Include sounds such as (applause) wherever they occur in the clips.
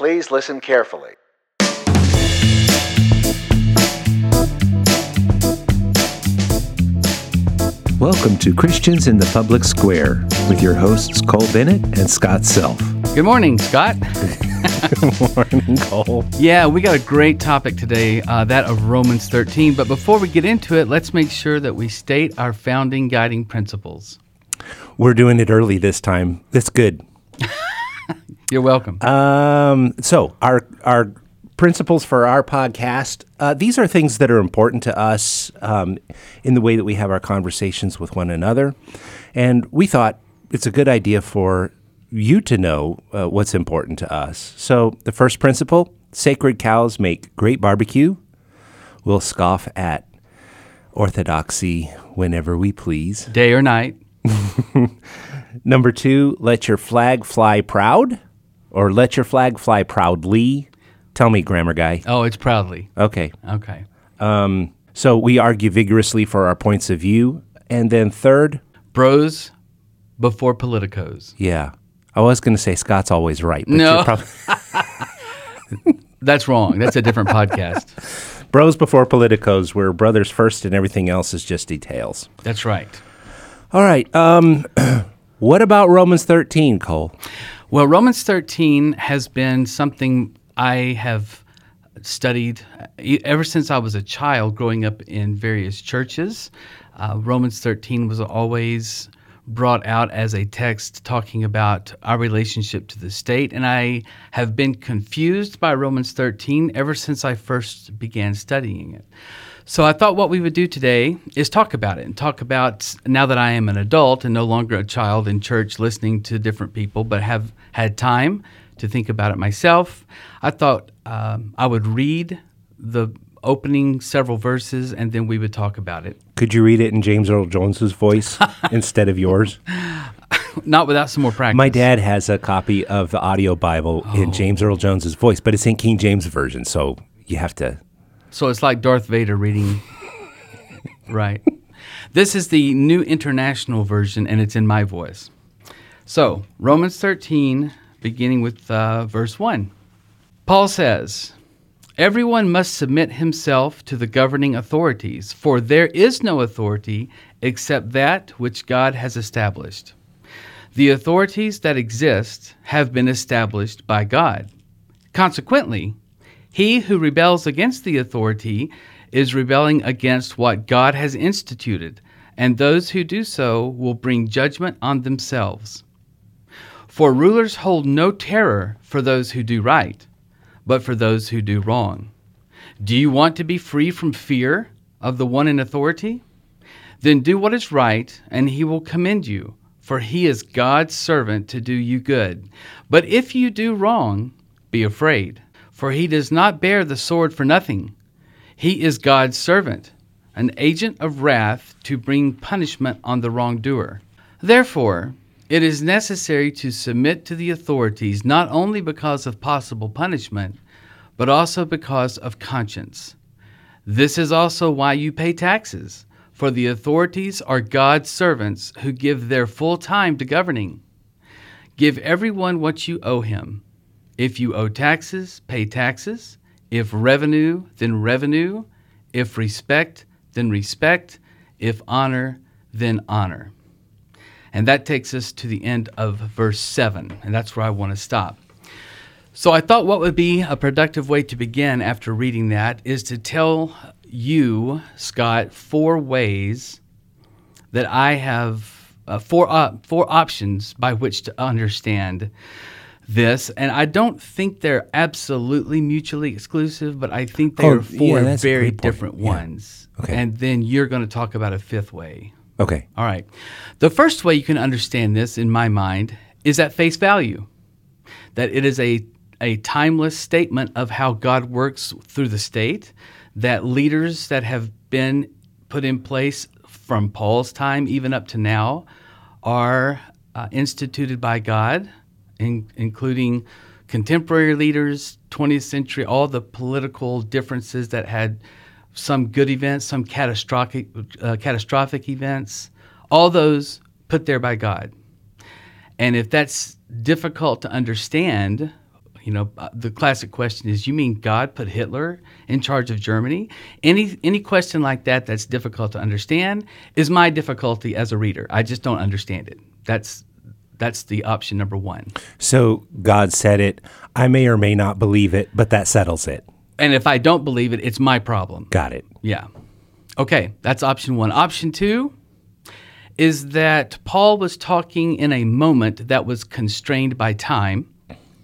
Please listen carefully. Welcome to Christians in the Public Square with your hosts Cole Bennett and Scott Self. Good morning, Scott. (laughs) Good morning, Cole. Yeah, we got a great topic today, uh, that of Romans 13. But before we get into it, let's make sure that we state our founding guiding principles. We're doing it early this time. That's good. (laughs) You're welcome. Um, so our our principles for our podcast. Uh, these are things that are important to us um, in the way that we have our conversations with one another, and we thought it's a good idea for you to know uh, what's important to us. So the first principle: sacred cows make great barbecue. We'll scoff at orthodoxy whenever we please. Day or night. (laughs) Number two, let your flag fly proud, or let your flag fly proudly. Tell me, grammar guy. Oh, it's proudly. Okay. Okay. So we argue vigorously for our points of view. And then third, Bros before politicos. yeah, I was going to say Scott's always right. But No. you're prob- (laughs) That's wrong. That's a different podcast. (laughs) bros before politicos, we're brothers first and everything else is just details. That's right. All right. Um, (clears throat) what about Romans 13, Cole? Well, Romans 13 has been something I have studied ever since I was a child growing up in various churches. Uh, Romans 13 was always brought out as a text talking about our relationship to the state, and I have been confused by Romans 13 ever since I first began studying it. So I thought what we would do today is talk about it and talk about now that I am an adult and no longer a child in church listening to different people, but have had time to think about it myself. I thought um, I would read the opening several verses and then we would talk about it. Could you read it in James Earl Jones's voice (laughs) instead of yours? Not without some more practice. My dad has a copy of the audio Bible Oh. in James Earl Jones's voice, but it's in King James version, so you have to. So it's like Darth Vader reading. right. This is the New International Version, and it's in my voice. So, Romans 13, beginning with uh, verse 1. Paul says, Everyone must submit himself to the governing authorities, for there is no authority except that which God has established. The authorities that exist have been established by God. Consequently, he who rebels against the authority is rebelling against what God has instituted, and those who do so will bring judgment on themselves. For rulers hold no terror for those who do right, but for those who do wrong. Do you want to be free from fear of the one in authority? Then do what is right, and he will commend you, for he is God's servant to do you good. But if you do wrong, be afraid, for he does not bear the sword for nothing. He is God's servant, an agent of wrath to bring punishment on the wrongdoer. Therefore, it is necessary to submit to the authorities not only because of possible punishment, but also because of conscience. This is also why you pay taxes, for the authorities are God's servants who give their full time to governing. Give everyone what you owe him. If you owe taxes, pay taxes. If revenue, then revenue. If respect, then respect. If honor, then honor. And that takes us to the end of verse 7, and that's where I want to stop. So I thought what would be a productive way to begin after reading that is to tell you, Scott, four ways that I have uh, four op- four options by which to understand this, and I don't think they're absolutely mutually exclusive, but I think they Oh, are four yeah, very different Yeah. ones. Okay. And then you're going to talk about a fifth way. Okay. All right. The first way you can understand this, in my mind, is at face value. That it is a, a timeless statement of how God works through the state, that leaders that have been put in place from Paul's time even up to now are uh, instituted by God, in, including contemporary leaders, 20th century, all the political differences that had some good events, some catastrophic, uh, catastrophic events, all those put there by God. And if that's difficult to understand, You know, uh, the classic question is, you mean God put Hitler in charge of Germany? Any any question like that that's difficult to understand is my difficulty as a reader. I just don't understand it. That's that's the option number one. So God said it. I may or may not believe it, but that settles it. And if I don't believe it, it's my problem. Got it. Yeah. Okay, that's option one. Option two is that Paul was talking in a moment that was constrained by time.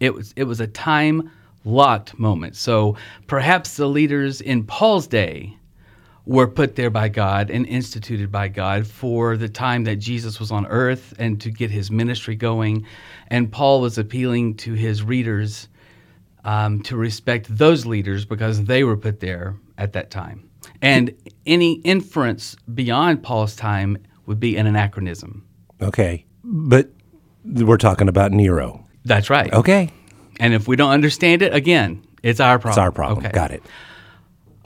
It was it was a time locked moment. So perhaps the leaders in Paul's day were put there by God and instituted by God for the time that Jesus was on earth and to get his ministry going. And Paul was appealing to his readers um, to respect those leaders because they were put there at that time. And any inference beyond Paul's time would be an anachronism. Okay. But we're talking about Nero. That's right. Okay. And if we don't understand it, again, it's our problem. It's our problem. Okay. Got it.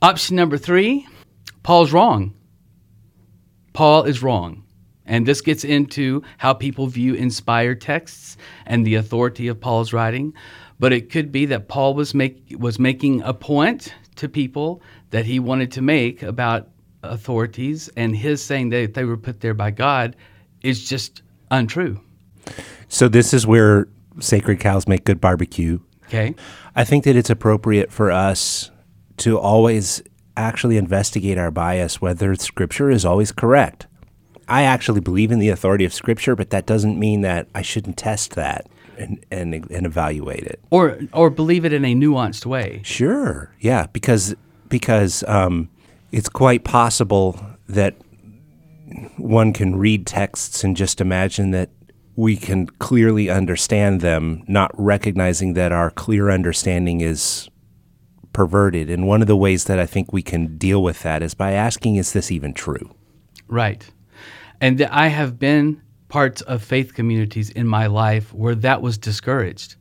Option number three Paul's wrong. Paul is wrong. And this gets into how people view inspired texts and the authority of Paul's writing. But it could be that Paul was, make, was making a point to people that he wanted to make about authorities, and his saying that they were put there by God is just untrue. So this is where sacred cows make good barbecue. Okay. I think that it's appropriate for us to always actually investigate our bias whether scripture is always correct. I actually believe in the authority of scripture, but that doesn't mean that I shouldn't test that and, and, and evaluate it. Or, or believe it in a nuanced way. Sure. Yeah, because because um, it's quite possible that one can read texts and just imagine that we can clearly understand them, not recognizing that our clear understanding is perverted. And one of the ways that I think we can deal with that is by asking, is this even true? Right. And I have been parts of faith communities in my life where that was discouraged.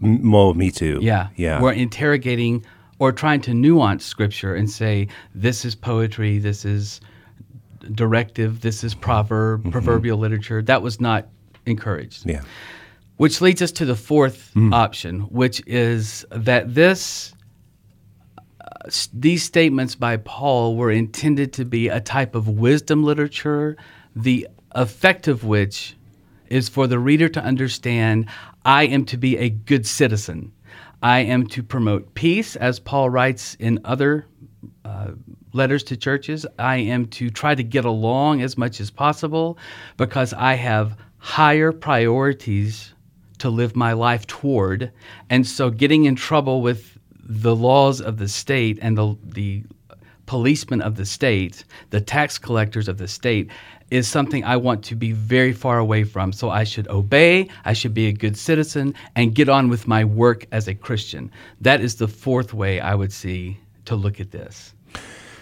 Well, me too. Yeah. Yeah. We're interrogating or trying to nuance scripture and say, this is poetry, this is directive, this is proverb, mm-hmm. proverbial literature. That was not encouraged. yeah. Which leads us to the fourth mm. option, which is that this these statements by Paul were intended to be a type of wisdom literature, the effect of which is for the reader to understand I am to be a good citizen. I am to promote peace, as Paul writes in other uh, letters to churches. I am to try to get along as much as possible because I have higher priorities to live my life toward. And so getting in trouble with the laws of the state and the, the policemen of the state, the tax collectors of the state, is something I want to be very far away from. So I should obey, I should be a good citizen, and get on with my work as a Christian. That is the fourth way I would see to look at this.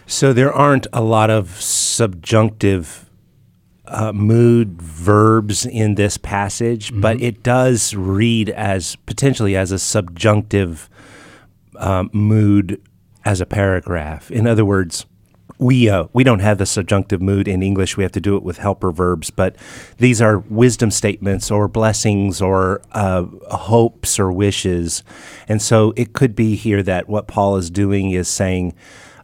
So there aren't a lot of subjunctive uh, mood verbs in this passage, but it does read as potentially as a subjunctive um, mood as a paragraph. In other words, we uh, we don't have the subjunctive mood in English. We have to do it with helper verbs, but these are wisdom statements or blessings or uh, hopes or wishes, and so it could be here that what Paul is doing is saying.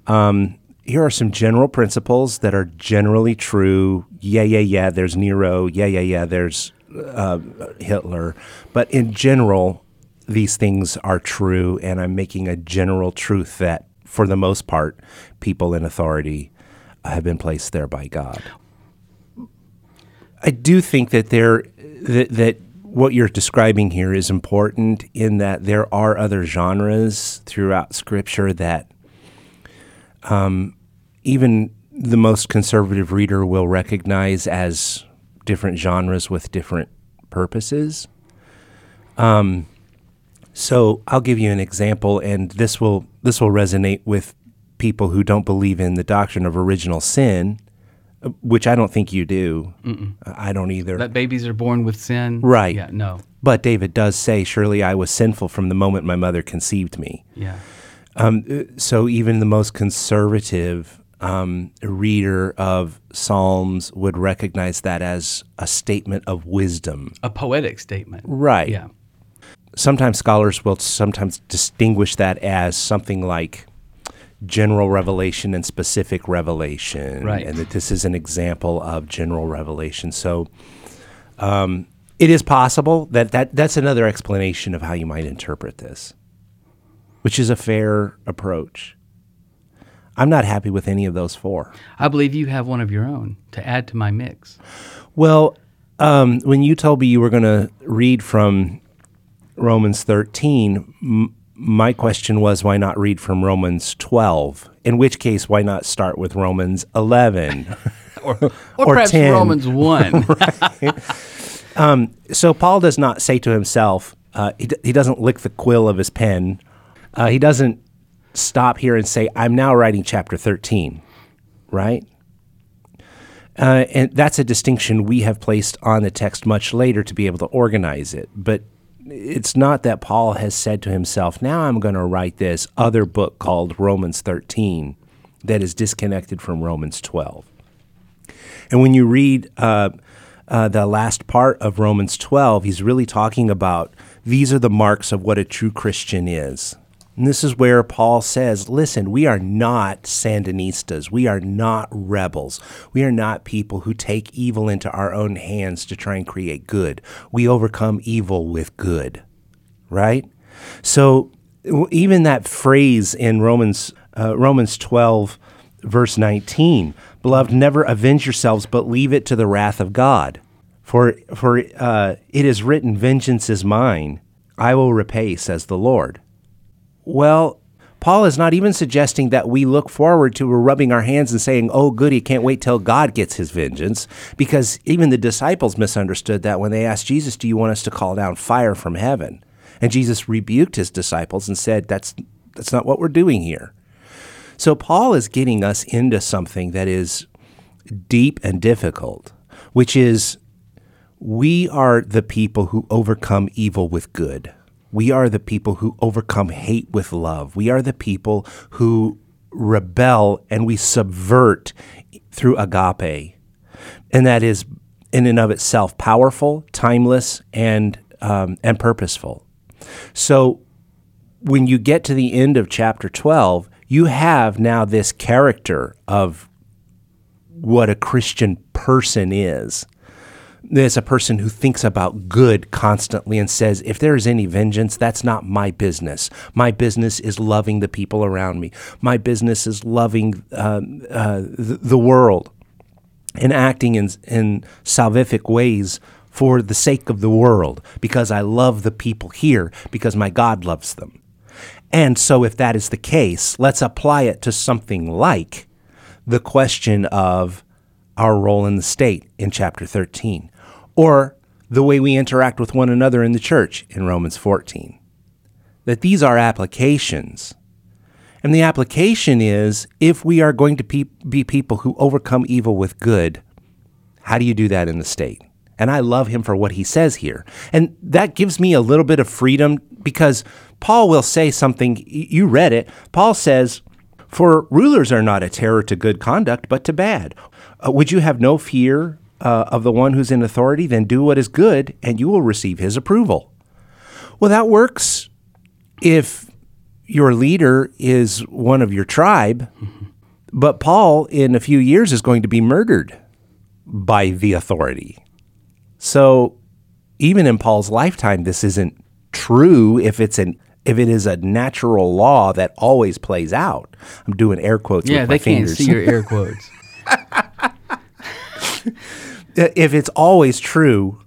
Um, here are some general principles that are generally true. Yeah, yeah, yeah. There's Nero. Yeah, yeah, yeah. There's uh, Hitler. But in general, these things are true, and I'm making a general truth that, for the most part, people in authority have been placed there by God. I do think that there that, that what you're describing here is important in that there are other genres throughout Scripture that um, even the most conservative reader will recognize as different genres with different purposes. Um, so I'll give you an example, and this will this will resonate with people who don't believe in the doctrine of original sin, which I don't think you do. I don't either. That babies are born with sin. Right. Yeah, no. but David does say, "Surely I was sinful from the moment my mother conceived me." Yeah. Um, so even the most conservative um, reader of Psalms would recognize that as a statement of wisdom. A poetic statement. Right. Yeah. Sometimes scholars will sometimes distinguish that as something like general revelation and specific revelation, Right. and that this is an example of general revelation. So, um, it is possible that, that that's another explanation of how you might interpret this, which is a fair approach. I'm not happy with any of those four. I believe you have one of your own to add to my mix. Well, um, when you told me you were going to read from Romans 13, m- my question was, why not read from Romans 12? In which case, why not start with Romans 11? (laughs) Or, or, Or perhaps 10. Romans 1. (laughs) so Paul does not say to himself, uh, he, d- he doesn't lick the quill of his pen. Uh, he doesn't stop here and say, I'm now writing chapter 13, right? Uh, and that's a distinction we have placed on the text much later to be able to organize it. But it's not that Paul has said to himself, now I'm going to write this other book called Romans 13 that is disconnected from Romans 12. And when you read uh, uh, the last part of Romans 12, he's really talking about these are the marks of what a true Christian is. And this is where Paul says, listen, we are not Sandinistas. We are not rebels. We are not people who take evil into our own hands to try and create good. We overcome evil with good, right? So even that phrase in Romans, uh, Romans 12, verse 19, beloved, never avenge yourselves, but leave it to the wrath of God. For, for uh, it is written, Vengeance is mine, I will repay, says the Lord. Well, Paul is not even suggesting that we look forward to rubbing our hands and saying, Oh, goody, can't wait till God gets his vengeance. Because even the disciples misunderstood that when they asked Jesus, Do you want us to call down fire from heaven? And Jesus rebuked his disciples and said, That's, that's not what we're doing here. So Paul is getting us into something that is deep and difficult, which is we are the people who overcome evil with good. We are the people who overcome hate with love. We are the people who rebel and we subvert through agape. And that is, in and of itself, powerful, timeless, and, um, and purposeful. So when you get to the end of chapter 12, you have now this character of what a Christian person is. There's a person who thinks about good constantly and says, if there is any vengeance, that's not my business. My business is loving the people around me. My business is loving um, uh, the, the world and acting in, in salvific ways for the sake of the world because I love the people here because my God loves them. And so, if that is the case, let's apply it to something like the question of our role in the state in chapter 13, or the way we interact with one another in the church in Romans 14. That these are applications. And the application is if we are going to be people who overcome evil with good, how do you do that in the state? And I love him for what he says here. And that gives me a little bit of freedom because Paul will say something, you read it. Paul says, For rulers are not a terror to good conduct, but to bad. Uh, would you have no fear uh, of the one who's in authority? Then do what is good, and you will receive his approval. Well, that works if your leader is one of your tribe, but Paul, in a few years, is going to be murdered by the authority. So even in Paul's lifetime, this isn't true if it's an if it is a natural law that always plays out. I'm doing air quotes yeah, with my they can't fingers. see your air (laughs) quotes. (laughs) if it's always true,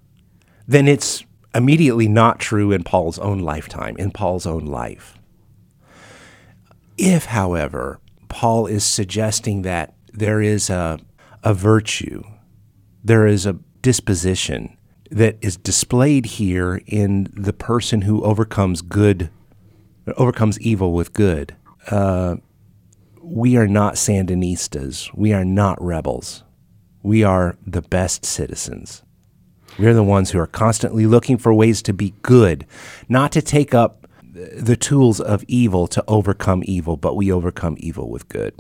then it's immediately not true in Paul's own lifetime, in Paul's own life. If, however, Paul is suggesting that there is a, a virtue, there is a disposition that is displayed here in the person who overcomes good, overcomes evil with good. Uh, we are not Sandinistas. We are not rebels. We are the best citizens. We're the ones who are constantly looking for ways to be good, not to take up the tools of evil to overcome evil, but we overcome evil with good.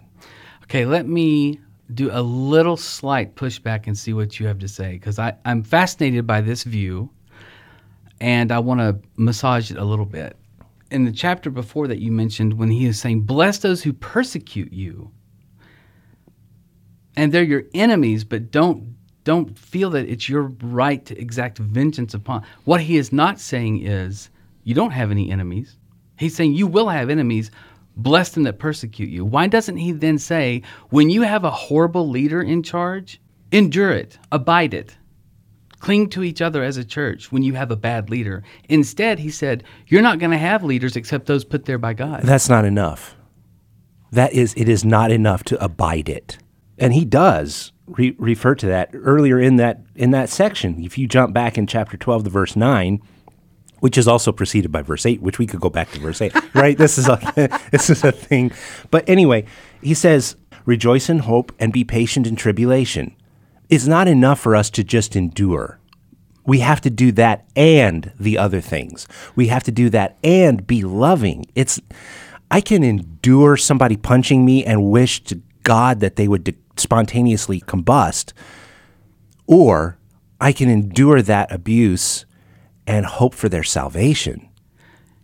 Okay, let me do a little slight pushback and see what you have to say because I'm fascinated by this view. and I want to massage it a little bit. In the chapter before that you mentioned, when he is saying, Bless those who persecute you. And they're your enemies, but don't don't feel that it's your right to exact vengeance upon. What he is not saying is you don't have any enemies. He's saying you will have enemies. Bless them that persecute you. Why doesn't he then say, when you have a horrible leader in charge, endure it, abide it, cling to each other as a church when you have a bad leader? Instead, he said, you're not going to have leaders except those put there by God. That's not enough. That is, it is not enough to abide it. And he does re- refer to that earlier in that in that section. If you jump back in chapter 12 to verse 9, which is also preceded by verse 8, which we could go back to verse 8, (laughs) right? This is a (laughs) this is a thing. But anyway, he says, "Rejoice in hope and be patient in tribulation." It's not enough for us to just endure. We have to do that and the other things. We have to do that and be loving. It's I can endure somebody punching me and wish to God that they would de- spontaneously combust, or I can endure that abuse and hope for their salvation.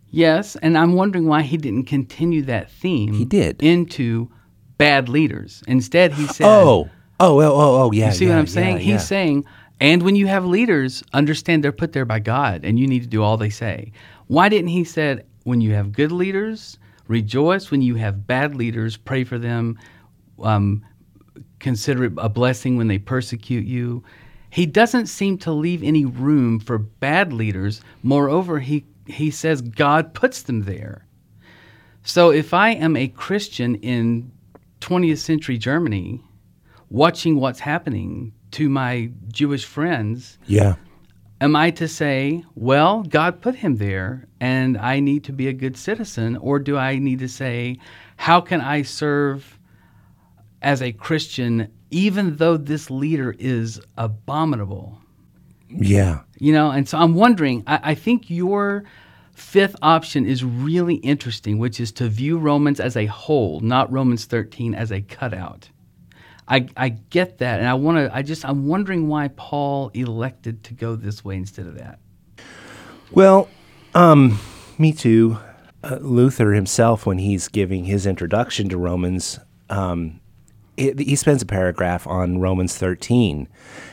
Yes, and I'm wondering why he didn't continue that theme. He did. into bad leaders. Instead, he said, Oh, oh, oh, oh, oh, yeah. You see yeah, what I'm saying? yeah, He's yeah. saying, and when you have leaders, understand they're put there by God, and you need to do all they say. Why didn't he said, when you have good leaders, rejoice. When you have bad leaders, pray for them. Um, consider it a blessing when they persecute you. He doesn't seem to leave any room for bad leaders. Moreover, he he says God puts them there. So if I am a Christian in 20th century Germany, watching what's happening to my Jewish friends, Yeah. am I to say, well, God put him there and I need to be a good citizen? Or do I need to say, how can I serve as a Christian even though this leader is abominable? Yeah. You know, and so I'm wondering, I, I think your fifth option is really interesting, which is to view Romans as a whole, not Romans 13 as a cutout. I, I get that, and I want to. I just I'm wondering why Paul elected to go this way instead of that. Well, um, me too. Uh, Luther himself, when he's giving his introduction to Romans, um, he spends a paragraph on Romans 13.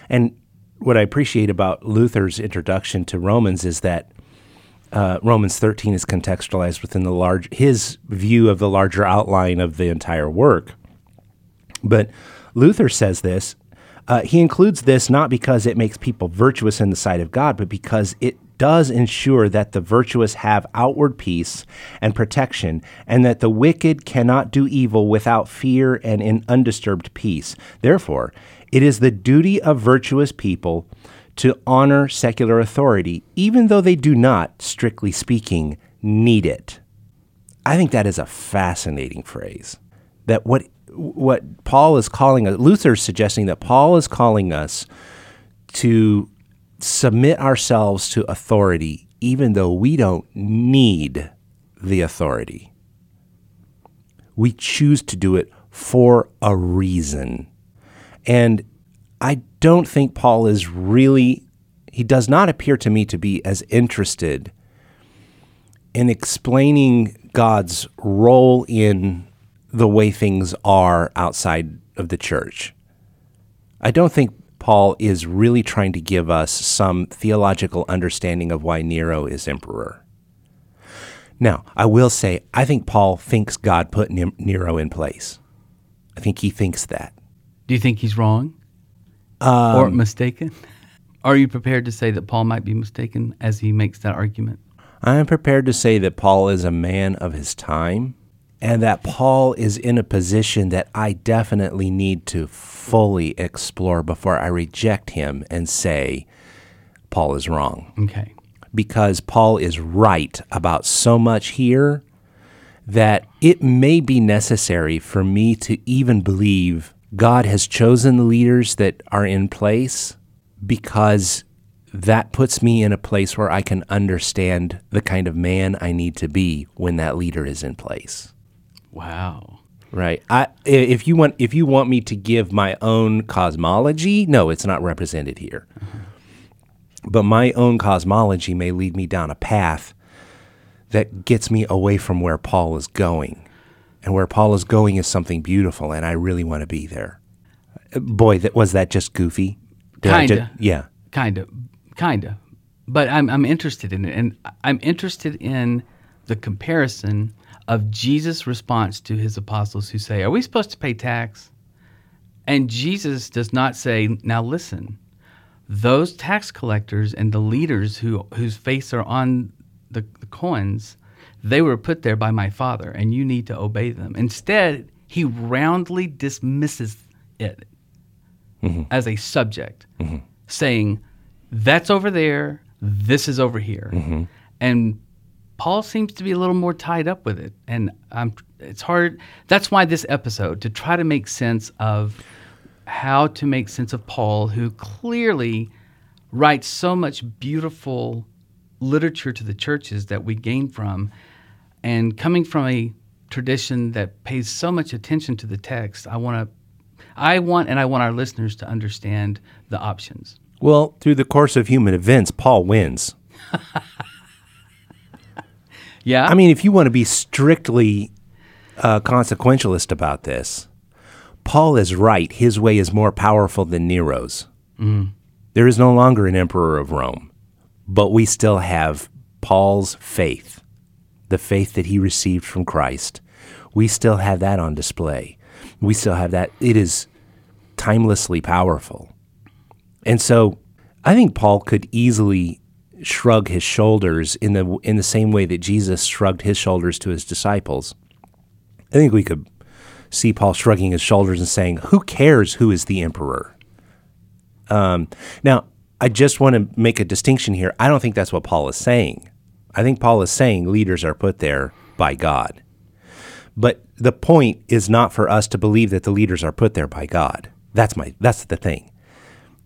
And what I appreciate about Luther's introduction to Romans is that uh, Romans 13 is contextualized within the large his view of the larger outline of the entire work. But Luther says this. Uh, he includes this not because it makes people virtuous in the sight of God, but because it does ensure that the virtuous have outward peace and protection, and that the wicked cannot do evil without fear and in undisturbed peace. Therefore, it is the duty of virtuous people to honor secular authority, even though they do not, strictly speaking, need it. I think that is a fascinating phrase. That what what Paul is calling us, Luther's suggesting that Paul is calling us to submit ourselves to authority, even though we don't need the authority. We choose to do it for a reason. And I don't think Paul is really, he does not appear to me to be as interested in explaining God's role in the way things are outside of the church. I don't think Paul is really trying to give us some theological understanding of why Nero is emperor. Now, I will say, I think Paul thinks God put Nero in place. I think he thinks that. Do you think he's wrong um, or mistaken? Are you prepared to say that Paul might be mistaken as he makes that argument? I am prepared to say that Paul is a man of his time and that Paul is in a position that I definitely need to fully explore before I reject him and say Paul is wrong. Okay. Because Paul is right about so much here that it may be necessary for me to even believe God has chosen the leaders that are in place because that puts me in a place where I can understand the kind of man I need to be when that leader is in place. Wow. Right. I if you want if you want me to give my own cosmology, no, it's not represented here. Uh-huh. but my own cosmology may lead me down a path that gets me away from where Paul is going. And where Paul is going is something beautiful, and I really want to be there. Boy, that was that just goofy? Did Kinda. yeah. Kind of, kind of. But I'm I'm interested in it, and I'm interested in the comparison of Jesus' response to his apostles who say, "Are we supposed to pay tax?" And Jesus does not say, "Now listen, those tax collectors and the leaders who whose face are on the, the coins, they were put there by my Father, and you need to obey them." Instead, he roundly dismisses it mm-hmm. as a subject, mm-hmm. saying, That's over there, this is over here. Mm-hmm. And Paul seems to be a little more tied up with it. And I'm, it's hard. That's why this episode, to try to make sense of how to make sense of Paul, who clearly writes so much beautiful literature to the churches that we gain from, and coming from a tradition that pays so much attention to the text, I want to, I want, and I want our listeners to understand the options. Well, through the course of human events, Paul wins. (laughs) Yeah, I mean, if you want to be strictly uh, consequentialist about this, Paul is right. His way is more powerful than Nero's. There is no longer an emperor of Rome, but we still have Paul's faith, the faith that he received from Christ. We still have that on display. We still have that. It is timelessly powerful. And so I think Paul could easily shrug his shoulders in the in the same way that Jesus shrugged his shoulders to his disciples. I think we could see Paul shrugging his shoulders and saying, "Who cares who is the emperor?" Um, now, I just want to make a distinction here. I don't think that's what Paul is saying. I think Paul is saying leaders are put there by God. But the point is not for us to believe that the leaders are put there by God. That's my that's the thing.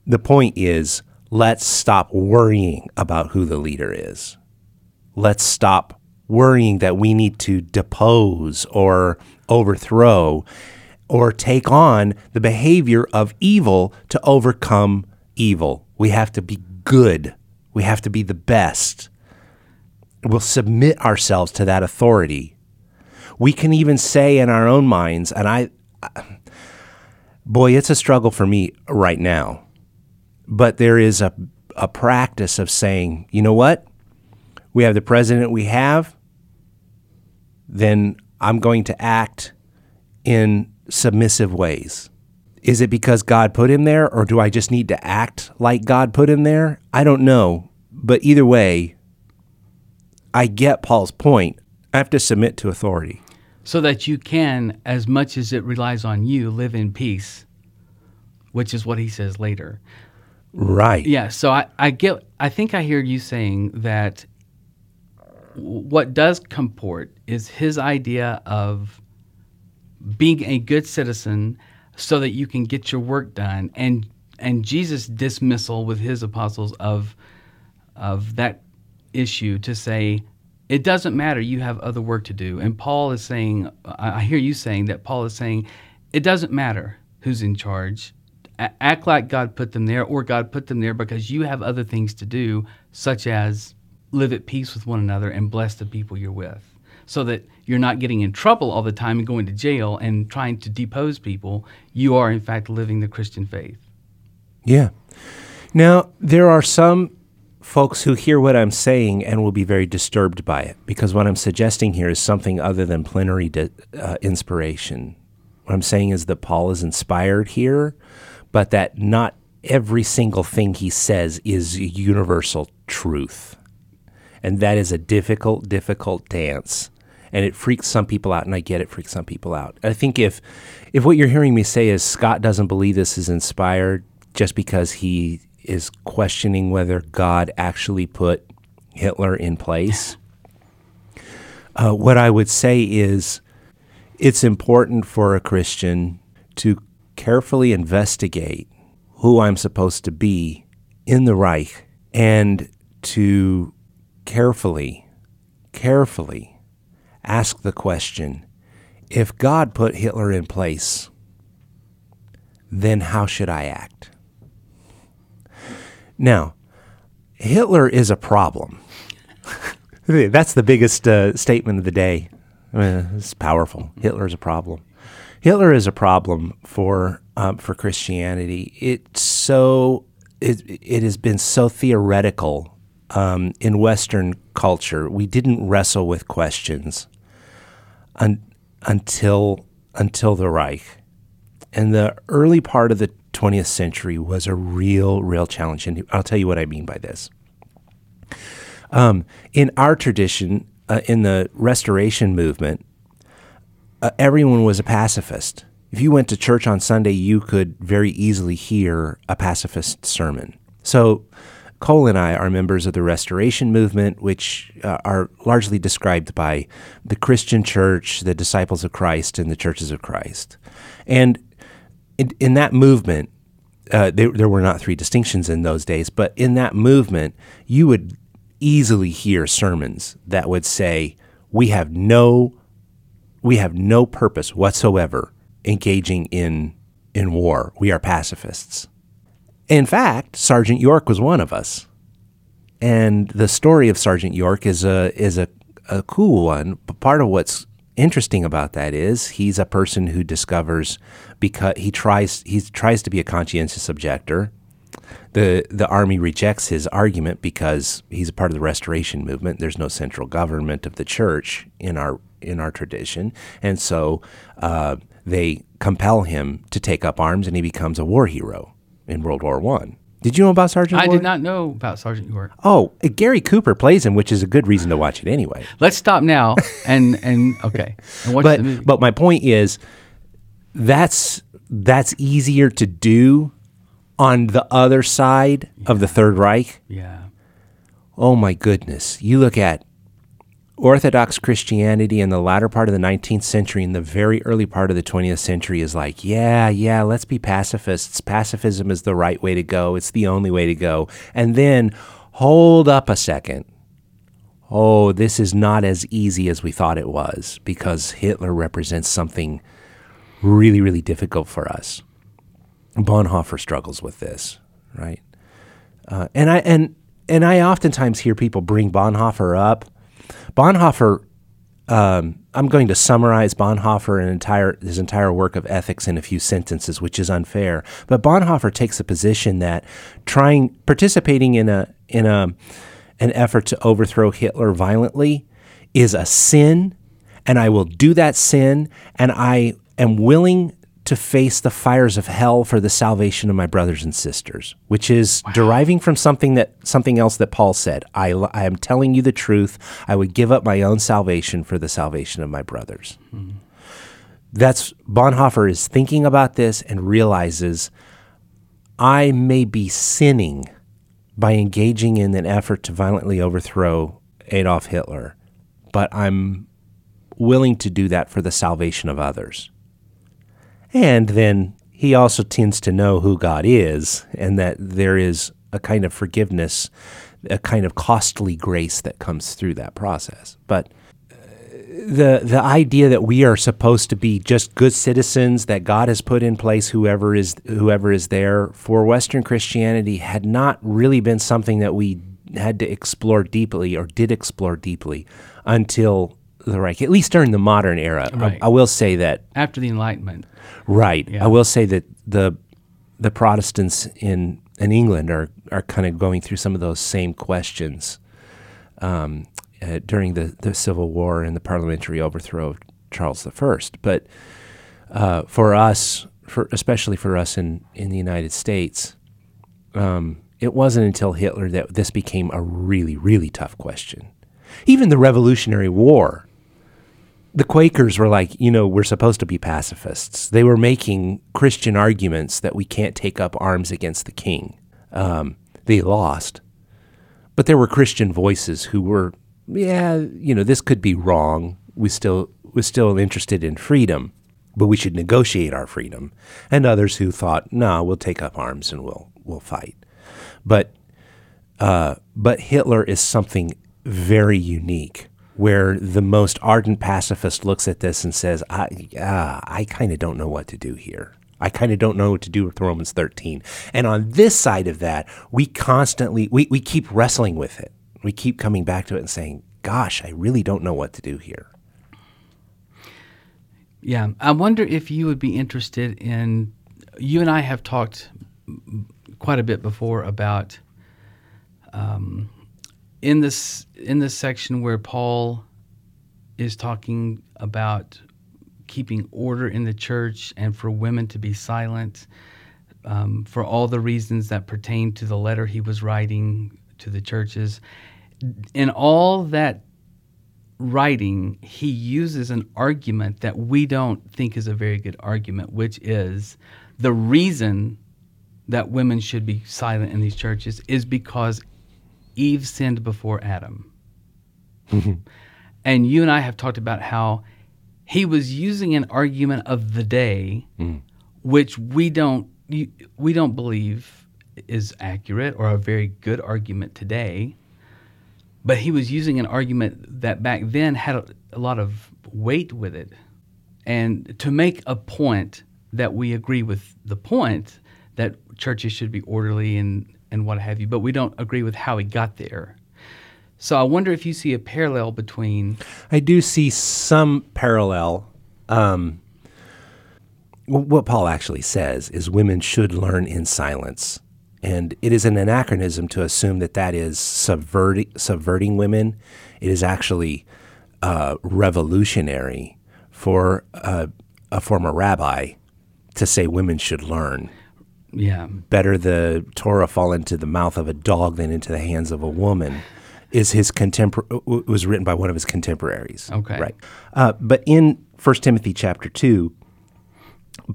The point is let's stop worrying about who the leader is. Let's stop worrying that we need to depose or overthrow or take on the behavior of evil to overcome evil. We have to be good. We have to be the best. We'll submit ourselves to that authority. We can even say in our own minds, and I, boy, it's a struggle for me right now. But there is a, a practice of saying, you know what? We have the president we have, then I'm going to act in submissive ways. Is it because God put him there, or do I just need to act like God put him there? I don't know. But either way, I get Paul's point. I have to submit to authority. so that you can, as much as it relies on you, live in peace, which is what he says later. Right. Yeah, so I, I get I think I hear you saying that what does comport is his idea of being a good citizen so that you can get your work done and and Jesus dismissal with his apostles of of that issue to say it doesn't matter you have other work to do and Paul is saying I hear you saying that Paul is saying it doesn't matter who's in charge act like God put them there or God put them there because you have other things to do such as live at peace with one another and bless the people you're with so that you're not getting in trouble all the time and going to jail and trying to depose people you are in fact living the Christian faith Yeah. Now, there are some folks who hear what I'm saying and will be very disturbed by it because what I'm suggesting here is something other than plenary di- uh, inspiration. What I'm saying is that Paul is inspired here, but that not every single thing he says is universal truth. And that is a difficult, difficult dance. And it freaks some people out, and I get it freaks some people out. I think if if what you're hearing me say is Scott doesn't believe this is inspired just because he is questioning whether God actually put Hitler in place, uh, what I would say is it's important for a Christian to carefully investigate who I'm supposed to be in the Reich and to carefully, carefully ask the question if God put Hitler in place, then how should I act? Now, Hitler is a problem. (laughs) That's the biggest uh, statement of the day. I mean, it's powerful. Hitler is a problem. Hitler is a problem for um, for Christianity. It's so it, it has been so theoretical um, in Western culture. We didn't wrestle with questions un, until until the Reich, and the early part of the 20th century was a real, real challenge. And I'll tell you what I mean by this. Um, in our tradition, uh, in the Restoration movement, uh, everyone was a pacifist. If you went to church on Sunday, you could very easily hear a pacifist sermon. So, Cole and I are members of the Restoration movement, which uh, are largely described by the Christian church, the disciples of Christ, and the churches of Christ. And in, in that movement, uh, there, there were not three distinctions in those days, but in that movement, you would easily hear sermons that would say, "We have no, we have no purpose whatsoever engaging in in war. We are pacifists." In fact, Sergeant York was one of us, and the story of Sergeant York is a is a, a cool one. But part of what's interesting about that is he's a person who discovers because he tries he tries to be a conscientious objector. The the army rejects his argument because he's a part of the restoration movement. There's no central government of the church in our in our tradition, and so uh, they compel him to take up arms, and he becomes a war hero in World War One. Did you know about Sergeant? I York? did not know about Sergeant York. Oh, Gary Cooper plays him, which is a good reason to watch it anyway. (laughs) Let's stop now and and (laughs) okay. And watch the but movie. but my point is that's that's easier to do on the other side of the Third Reich. yeah. Oh my goodness. You look at Orthodox Christianity in the latter part of the 19th century and the very early part of the 20th century is like, yeah, yeah, let's be pacifists. Pacifism is the right way to go. It's the only way to go. And then hold up a second. Oh, this is not as easy as we thought it was because Hitler represents something really, really difficult for us. Bonhoeffer struggles with this, right? Uh, and I and and I oftentimes hear people bring Bonhoeffer up. Bonhoeffer, um, I'm going to summarize Bonhoeffer and entire his entire work of ethics in a few sentences, which is unfair. But Bonhoeffer takes a position that trying participating in a in a an effort to overthrow Hitler violently is a sin, and I will do that sin, and I am willing to face the fires of hell for the salvation of my brothers and sisters, which is deriving from something that something else that Paul said. I, I am telling you the truth. I would give up my own salvation for the salvation of my brothers. Hmm. That's Bonhoeffer is thinking about this and realizes I may be sinning by engaging in an effort to violently overthrow Adolf Hitler, but I'm willing to do that for the salvation of others. And then he also tends to know who God is and that there is a kind of forgiveness, a kind of costly grace that comes through that process. But uh, the the idea that we are supposed to be just good citizens that God has put in place whoever is whoever is there for Western Christianity had not really been something that we had to explore deeply or did explore deeply until the Reich, at least during the modern era. I- Right. I will say that After the Enlightenment. Right. Yeah. I will say that the the Protestants in in England are are kind of going through some of those same questions um, uh, during the, the Civil War and the parliamentary overthrow of Charles I. But uh, for us, for especially for us in in the United States, um, it wasn't until Hitler that this became a really really tough question. Even the Revolutionary War the Quakers were like, you know, we're supposed to be pacifists. They were making Christian arguments that we can't take up arms against the king. Um, they lost. But there were Christian voices who were, yeah, you know, this could be wrong. We still we're still interested in freedom, but we should negotiate our freedom. And others who thought, no, we'll take up arms and we'll we'll fight. But uh, but Hitler is something very unique, where the most ardent pacifist looks at this and says, "I, uh, I kind of don't know what to do here. I kind of don't know what to do with Romans 13. And on this side of that, we constantly we, we keep wrestling with it. We keep coming back to it and saying, "Gosh, I really don't know what to do here." Yeah, I wonder if you would be interested in. You and I have talked quite a bit before about um, in this in this section where Paul is talking about keeping order in the church and for women to be silent um, for all the reasons that pertain to the letter he was writing to the churches. In all that writing, he uses an argument that we don't think is a very good argument, which is the reason that women should be silent in these churches is because Eve sinned before Adam. (laughs) and you and I have talked about how he was using an argument of the day, mm. which we don't we don't believe is accurate or a very good argument today. But he was using an argument that back then had a, a lot of weight with it, and to make a point that we agree with the point that churches should be orderly and, and what have you, but we don't agree with how he got there. So I wonder if you see a parallel between. I do see some parallel. Um, what Paul actually says is women should learn in silence. And it is an anachronism to assume that that is subverting, subverting women. It is actually uh, revolutionary for uh, a former rabbi to say women should learn. Yeah. Better the Torah fall into the mouth of a dog than into the hands of a woman is his contemporary was written by one of his contemporaries. Okay. Right. Uh, but in 1 Timothy chapter 2,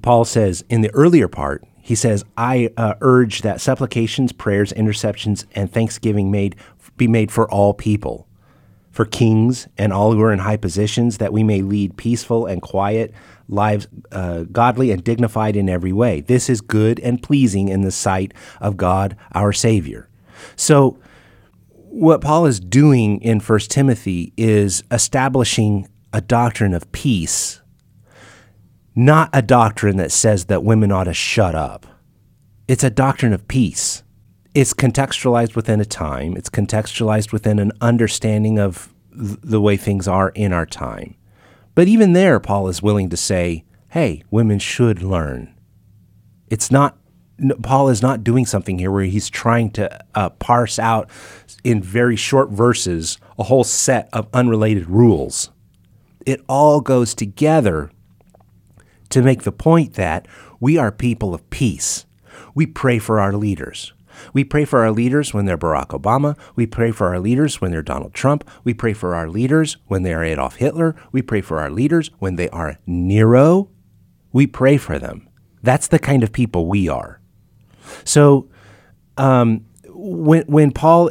Paul says in the earlier part, he says, I uh, urge that supplications, prayers, intercessions, and thanksgiving made be made for all people, for kings and all who are in high positions, that we may lead peaceful and quiet lives, uh, godly and dignified in every way. This is good and pleasing in the sight of God our Savior. So, what Paul is doing in 1 Timothy is establishing a doctrine of peace, not a doctrine that says that women ought to shut up. It's a doctrine of peace. It's contextualized within a time, it's contextualized within an understanding of the way things are in our time. But even there, Paul is willing to say, hey, women should learn. It's not, Paul is not doing something here where he's trying to uh, parse out in very short verses a whole set of unrelated rules. It all goes together to make the point that we are people of peace. We pray for our leaders. We pray for our leaders when they're Barack Obama. We pray for our leaders when they're Donald Trump. We pray for our leaders when they are Adolf Hitler. We pray for our leaders when they are Nero. We pray for them. That's the kind of people we are. So um, when, when Paul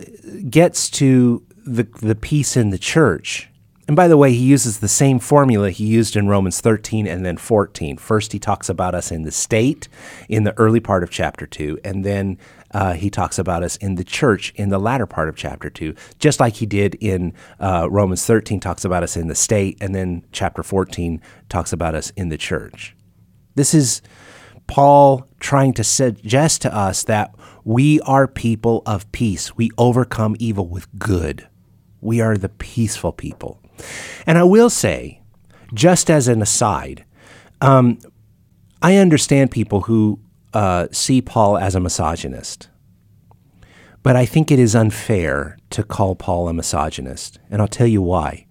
gets to the, the peace in the church, and by the way, he uses the same formula he used in Romans 13 and then 14. First, he talks about us in the state in the early part of chapter 2, and then uh, he talks about us in the church in the latter part of chapter 2, just like he did in uh, Romans 13, talks about us in the state, and then chapter 14 talks about us in the church. This is Paul trying to suggest to us that we are people of peace. We overcome evil with good. We are the peaceful people. And I will say, just as an aside, um, I understand people who uh, see Paul as a misogynist. But I think it is unfair to call Paul a misogynist. And I'll tell you why.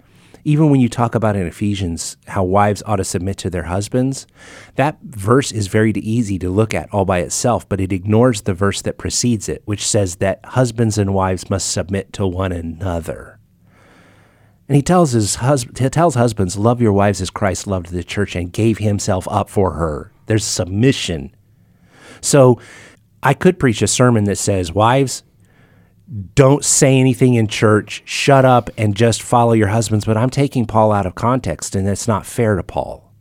Even when you talk about in Ephesians how wives ought to submit to their husbands, that verse is very easy to look at all by itself, but it ignores the verse that precedes it, which says that husbands and wives must submit to one another. And he tells his he tells husbands, love your wives as Christ loved the church and gave himself up for her. There's submission. So I could preach a sermon that says, wives, don't say anything in church, shut up and just follow your husbands. But I'm taking Paul out of context, and that's not fair to Paul.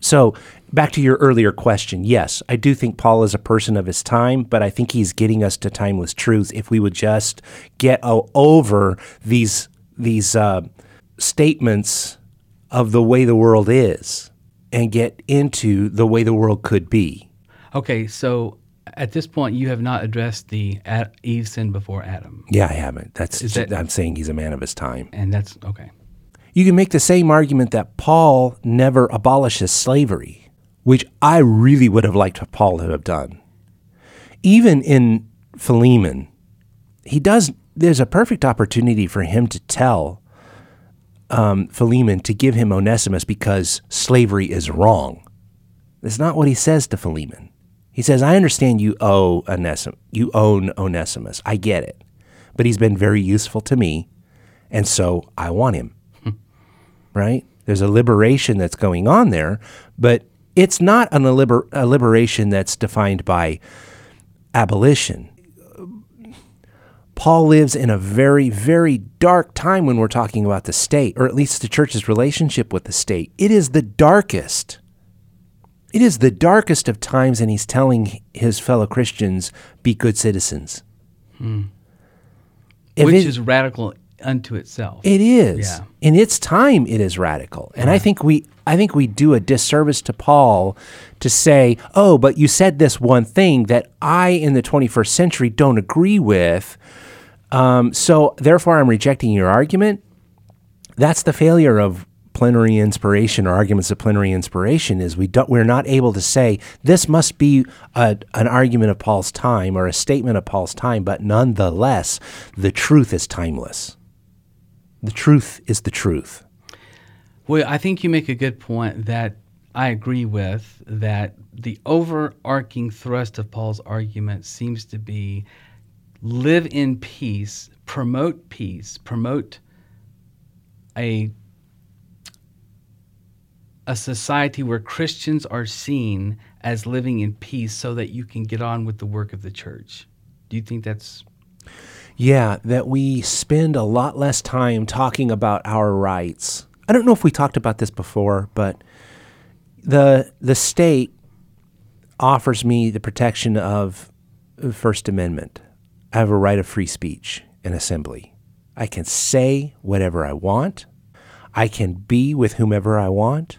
So, back to your earlier question yes, I do think Paul is a person of his time, but I think he's getting us to timeless truths if we would just get over these, these uh, statements of the way the world is and get into the way the world could be. Okay, so at this point, you have not addressed the Ad- Eve sin before Adam, Yeah, I haven't. That's Is that- I'm saying he's a man of his time. and that's okay. You can make the same argument that Paul never abolishes slavery, which I really would have liked Paul to have done. Even in Philemon, he does. There's a perfect opportunity for him to tell um, Philemon to give him Onesimus because slavery is wrong. That's not what he says to Philemon. He says, "I understand you owe Onesim- you own Onesimus. I get it, but he's been very useful to me, and so I want him." (laughs) right? There's a liberation that's going on there, but it's not an, liber- a liberation that's defined by abolition. Paul lives in a very, very dark time when we're talking about the state, or at least the church's relationship with the state. It is the darkest. It is the darkest of times, and he's telling his fellow Christians, be good citizens. If Which it- is radical unto itself. it is. Yeah. In its time it is radical. And I think we I think we do a disservice to Paul to say, "Oh, but you said this one thing that I in the 21st century don't agree with. Um, so therefore I'm rejecting your argument." That's the failure of plenary inspiration or arguments of plenary inspiration is we don't we're not able to say this must be a, an argument of Paul's time or a statement of Paul's time, but nonetheless the truth is timeless. The truth is the truth. Well, I think you make a good point that I agree with that the overarching thrust of Paul's argument seems to be live in peace, promote peace, promote a a society where Christians are seen as living in peace so that you can get on with the work of the church. Do you think that's Yeah, that we spend a lot less time talking about our rights. I don't know if we talked about this before, but the the state offers me the protection of the First Amendment. I have a right of free speech and assembly. I can say whatever I want. I can be with whomever I want.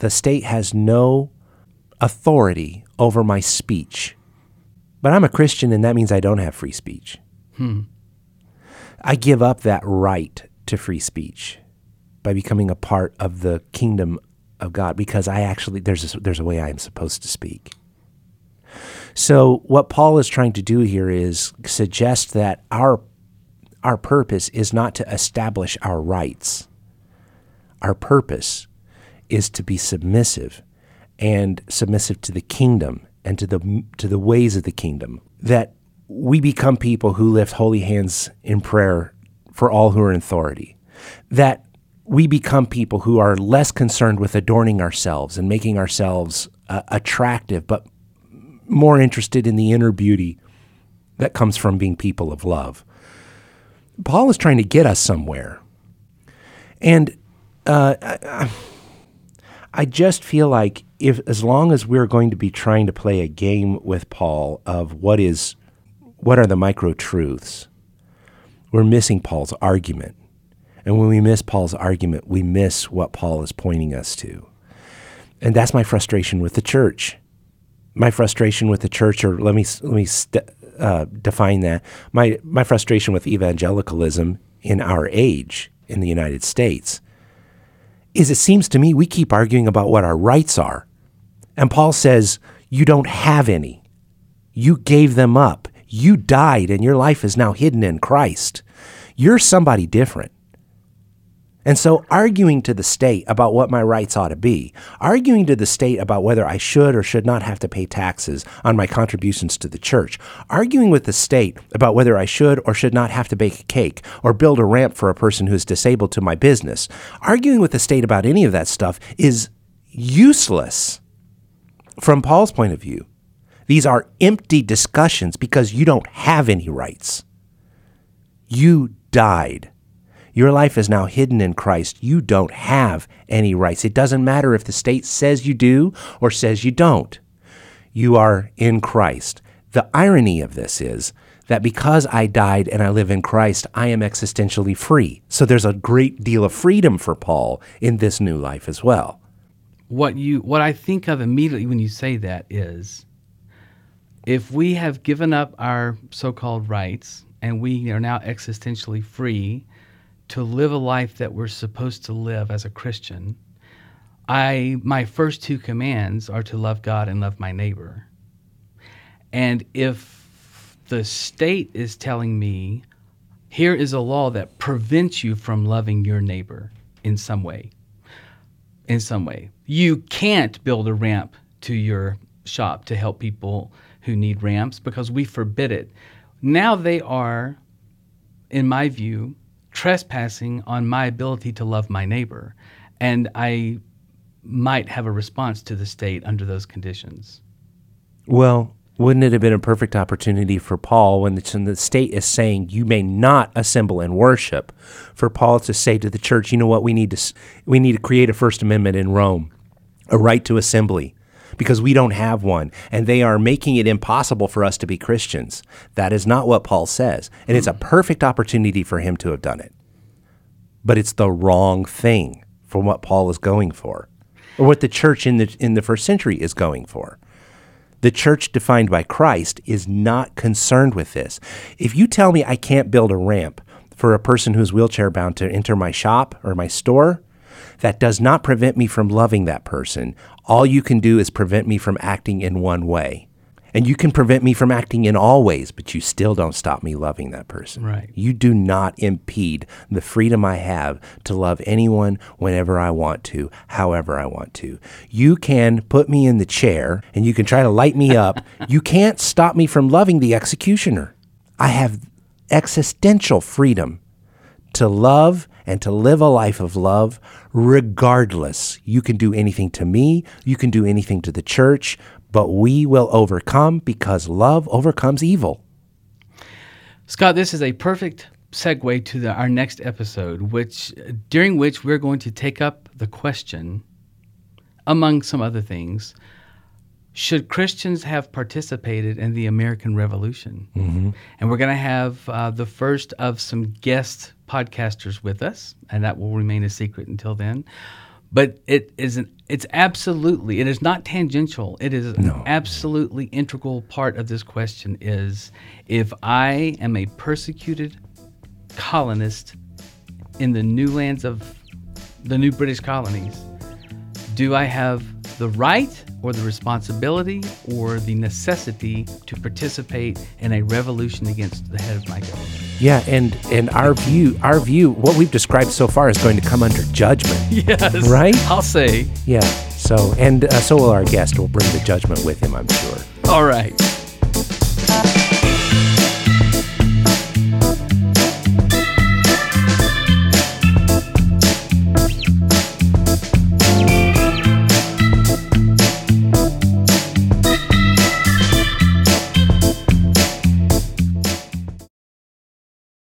The state has no authority over my speech. But I'm a Christian, and that means I don't have free speech. Hmm. I give up that right to free speech by becoming a part of the kingdom of God because I actually there's a, there's a way I am supposed to speak. So what Paul is trying to do here is suggest that our our purpose is not to establish our rights. Our purpose is to be submissive and submissive to the kingdom and to the to the ways of the kingdom. That we become people who lift holy hands in prayer for all who are in authority. That we become people who are less concerned with adorning ourselves and making ourselves uh, attractive, but more interested in the inner beauty that comes from being people of love. Paul is trying to get us somewhere. And uh, I, I just feel like if as long as we're going to be trying to play a game with Paul of what is what are the micro truths, we're missing Paul's argument. And when we miss Paul's argument, we miss what Paul is pointing us to. And that's my frustration with the church. My frustration with the church, or let me let me st- uh, define that. My my frustration with evangelicalism in our age in the United States is it seems to me we keep arguing about what our rights are. And Paul says, You don't have any. You gave them up. You died, and your life is now hidden in Christ. You're somebody different. And so, arguing to the state about what my rights ought to be, arguing to the state about whether I should or should not have to pay taxes on my contributions to the church, arguing with the state about whether I should or should not have to bake a cake or build a ramp for a person who's disabled to my business, arguing with the state about any of that stuff is useless from Paul's point of view. These are empty discussions because you don't have any rights. You died. Your life is now hidden in Christ. You don't have any rights. It doesn't matter if the state says you do or says you don't. You are in Christ. The irony of this is that because I died and I live in Christ, I am existentially free. So there's a great deal of freedom for Paul in this new life as well. what you what I think of immediately when you say that is if we have given up our so called rights and we are now existentially free to live a life that we're supposed to live as a Christian, I my first two commands are to love God and love my neighbor. And if the state is telling me here is a law that prevents you from loving your neighbor in some way, in some way. You can't build a ramp to your shop to help people who need ramps because we forbid it. Now they are, in my view, trespassing on my ability to love my neighbor. And I might have a response to the state under those conditions. Well, wouldn't it have been a perfect opportunity for Paul when the, when the state is saying you may not assemble and worship, for Paul to say to the church, you know what, we need to we need to create a First Amendment in Rome, a right to assembly, because we don't have one, and they are making it impossible for us to be Christians. That is not what Paul says, and it's a mm. perfect opportunity for him to have done it, but it's the wrong thing for what Paul is going for, or what the church in the in the first century is going for. The church defined by Christ is not concerned with this. If you tell me I can't build a ramp for a person who's wheelchair bound to enter my shop or my store, that does not prevent me from loving that person. All you can do is prevent me from acting in one way. And you can prevent me from acting in all ways, but you still don't stop me loving that person. Right. You do not impede the freedom I have to love anyone whenever I want to, however I want to. You can put me in the chair and you can try to light me up. (laughs) you can't stop me from loving the executioner. I have existential freedom to love and to live a life of love regardless. You can do anything to me, you can do anything to the church, but we will overcome because love overcomes evil. Scott, this is a perfect segue to the, our next episode, which during which we're going to take up the question, among some other things, should Christians have participated in the American Revolution? Mm-hmm. And we're going to have uh, the first of some guest podcasters with us, and that will remain a secret until then. But it is an it's absolutely it is not tangential. It is an absolutely integral part of this question is if I am a persecuted colonist in the new lands of the new British colonies, do I have the right or the responsibility or the necessity to participate in a revolution against the head of my government? Yeah, and and our view, our view, what we've described so far is going to come under judgment. (laughs) Yes. Right? I'll say. Yeah. So and uh, so will our guest. will bring the judgment with him, I'm sure. All right.